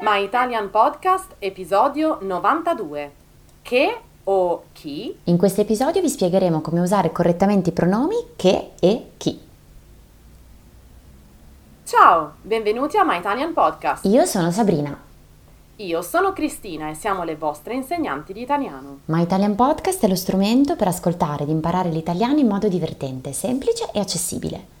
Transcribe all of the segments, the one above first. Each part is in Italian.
My Italian Podcast, episodio 92. Che o chi? In questo episodio vi spiegheremo come usare correttamente i pronomi che e chi. Ciao, benvenuti a My Italian Podcast. Io sono Sabrina. Io sono Cristina e siamo le vostre insegnanti di italiano. My Italian Podcast è lo strumento per ascoltare ed imparare l'italiano in modo divertente, semplice e accessibile.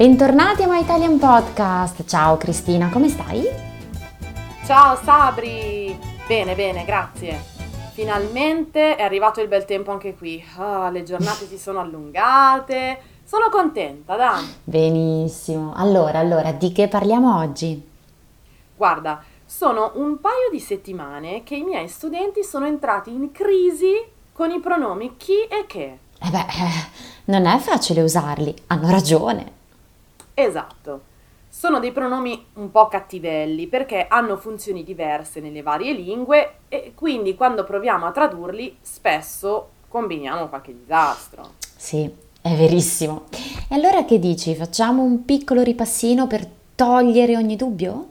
Bentornati a My Italian Podcast. Ciao Cristina, come stai? Ciao Sabri! Bene, bene, grazie. Finalmente è arrivato il bel tempo anche qui. Ah, le giornate si sono allungate. Sono contenta, dai. Benissimo. Allora, allora, di che parliamo oggi? Guarda, sono un paio di settimane che i miei studenti sono entrati in crisi con i pronomi chi e che. Eh beh, non è facile usarli, hanno ragione. Esatto. Sono dei pronomi un po' cattivelli perché hanno funzioni diverse nelle varie lingue e quindi quando proviamo a tradurli spesso combiniamo qualche disastro. Sì, è verissimo. E allora che dici? Facciamo un piccolo ripassino per togliere ogni dubbio?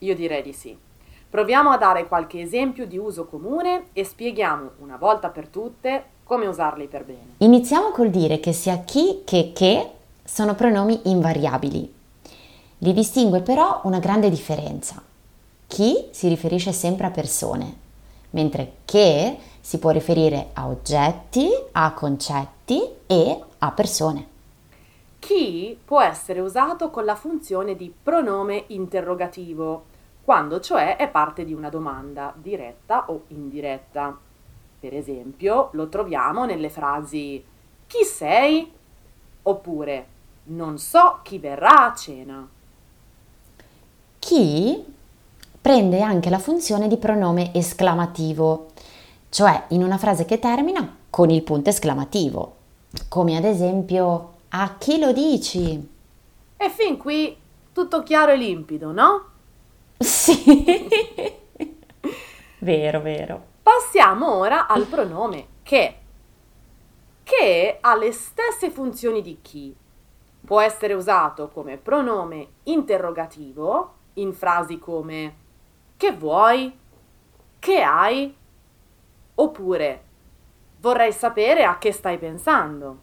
Io direi di sì. Proviamo a dare qualche esempio di uso comune e spieghiamo una volta per tutte come usarli per bene. Iniziamo col dire che sia chi che che sono pronomi invariabili. Li distingue però una grande differenza. Chi si riferisce sempre a persone, mentre che si può riferire a oggetti, a concetti e a persone. Chi può essere usato con la funzione di pronome interrogativo, quando cioè è parte di una domanda, diretta o indiretta. Per esempio, lo troviamo nelle frasi chi sei? Oppure non so chi verrà a cena. Chi prende anche la funzione di pronome esclamativo, cioè in una frase che termina con il punto esclamativo, come ad esempio a chi lo dici? E fin qui tutto chiaro e limpido, no? Sì, vero, vero. Passiamo ora al pronome che, che ha le stesse funzioni di chi, Può essere usato come pronome interrogativo in frasi come che vuoi? Che hai? Oppure vorrei sapere a che stai pensando.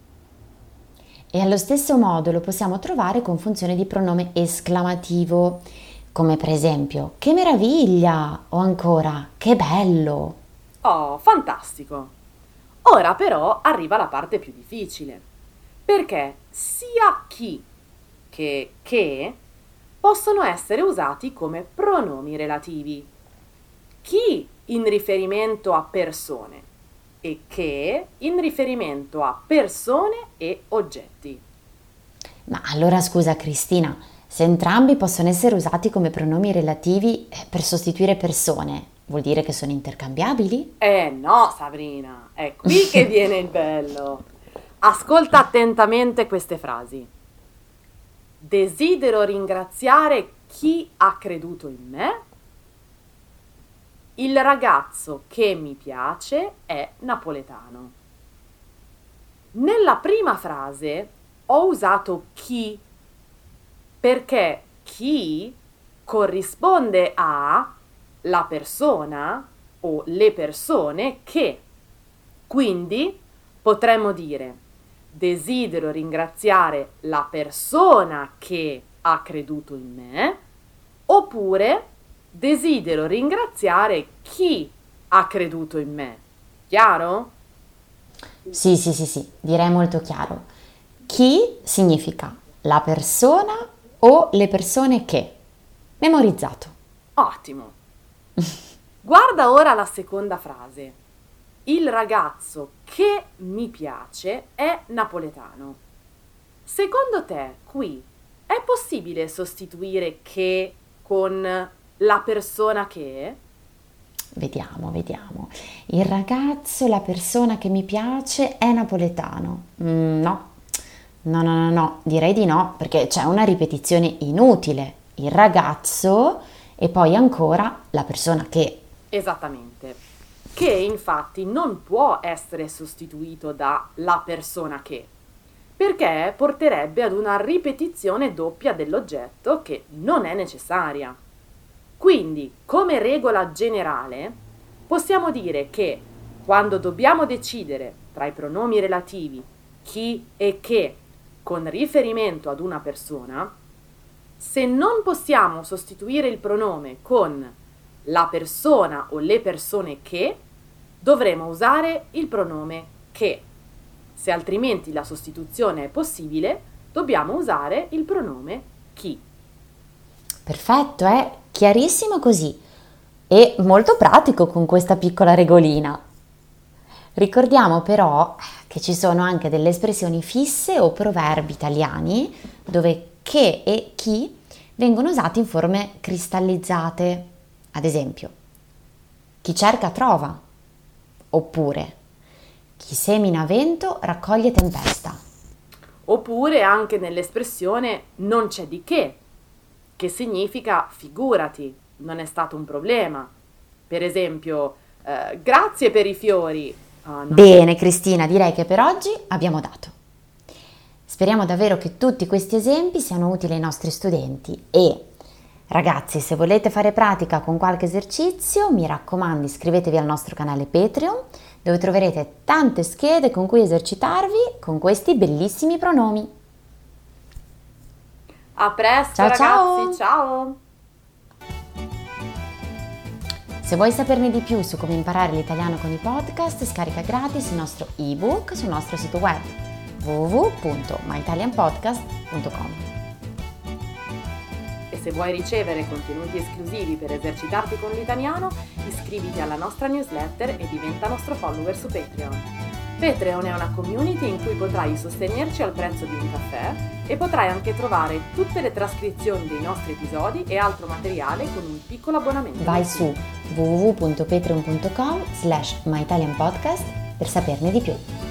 E allo stesso modo lo possiamo trovare con funzione di pronome esclamativo, come per esempio che meraviglia o ancora che bello. Oh, fantastico! Ora però arriva la parte più difficile perché sia chi che che possono essere usati come pronomi relativi. Chi in riferimento a persone e che in riferimento a persone e oggetti. Ma allora scusa Cristina, se entrambi possono essere usati come pronomi relativi eh, per sostituire persone, vuol dire che sono intercambiabili? Eh no, Sabrina, è qui che viene il bello. Ascolta attentamente queste frasi. Desidero ringraziare chi ha creduto in me. Il ragazzo che mi piace è napoletano. Nella prima frase ho usato chi perché chi corrisponde a la persona o le persone che. Quindi potremmo dire desidero ringraziare la persona che ha creduto in me, oppure desidero ringraziare chi ha creduto in me. Chiaro? Sì, sì, sì, sì, direi molto chiaro. Chi significa la persona o le persone che? Memorizzato. Ottimo. Guarda ora la seconda frase il ragazzo che mi piace è napoletano. Secondo te, qui è possibile sostituire che con la persona che? Vediamo, vediamo. Il ragazzo, la persona che mi piace è napoletano. Mm, no. No, no, no, no, direi di no, perché c'è una ripetizione inutile. Il ragazzo e poi ancora la persona che. Esattamente. Che infatti non può essere sostituito da la persona che, perché porterebbe ad una ripetizione doppia dell'oggetto che non è necessaria. Quindi, come regola generale, possiamo dire che quando dobbiamo decidere tra i pronomi relativi chi e che con riferimento ad una persona, se non possiamo sostituire il pronome con la persona o le persone che, dovremo usare il pronome che. Se altrimenti la sostituzione è possibile, dobbiamo usare il pronome chi. Perfetto, è chiarissimo così e molto pratico con questa piccola regolina. Ricordiamo però che ci sono anche delle espressioni fisse o proverbi italiani dove che e chi vengono usati in forme cristallizzate. Ad esempio, chi cerca trova, oppure chi semina vento raccoglie tempesta. Oppure anche nell'espressione non c'è di che, che significa figurati, non è stato un problema. Per esempio, eh, grazie per i fiori. Uh, Bene Cristina, direi che per oggi abbiamo dato. Speriamo davvero che tutti questi esempi siano utili ai nostri studenti e ragazzi se volete fare pratica con qualche esercizio mi raccomando iscrivetevi al nostro canale Patreon dove troverete tante schede con cui esercitarvi con questi bellissimi pronomi. A presto ciao, ragazzi, ciao! ciao. Se vuoi saperne di più su come imparare l'italiano con i podcast, scarica gratis il nostro ebook sul nostro sito web www.myitalianpodcast.com. Se vuoi ricevere contenuti esclusivi per esercitarti con l'italiano, iscriviti alla nostra newsletter e diventa nostro follower su Patreon. Patreon è una community in cui potrai sostenerci al prezzo di un caffè e potrai anche trovare tutte le trascrizioni dei nostri episodi e altro materiale con un piccolo abbonamento. Vai su www.patreon.com slash myitalianpodcast per saperne di più.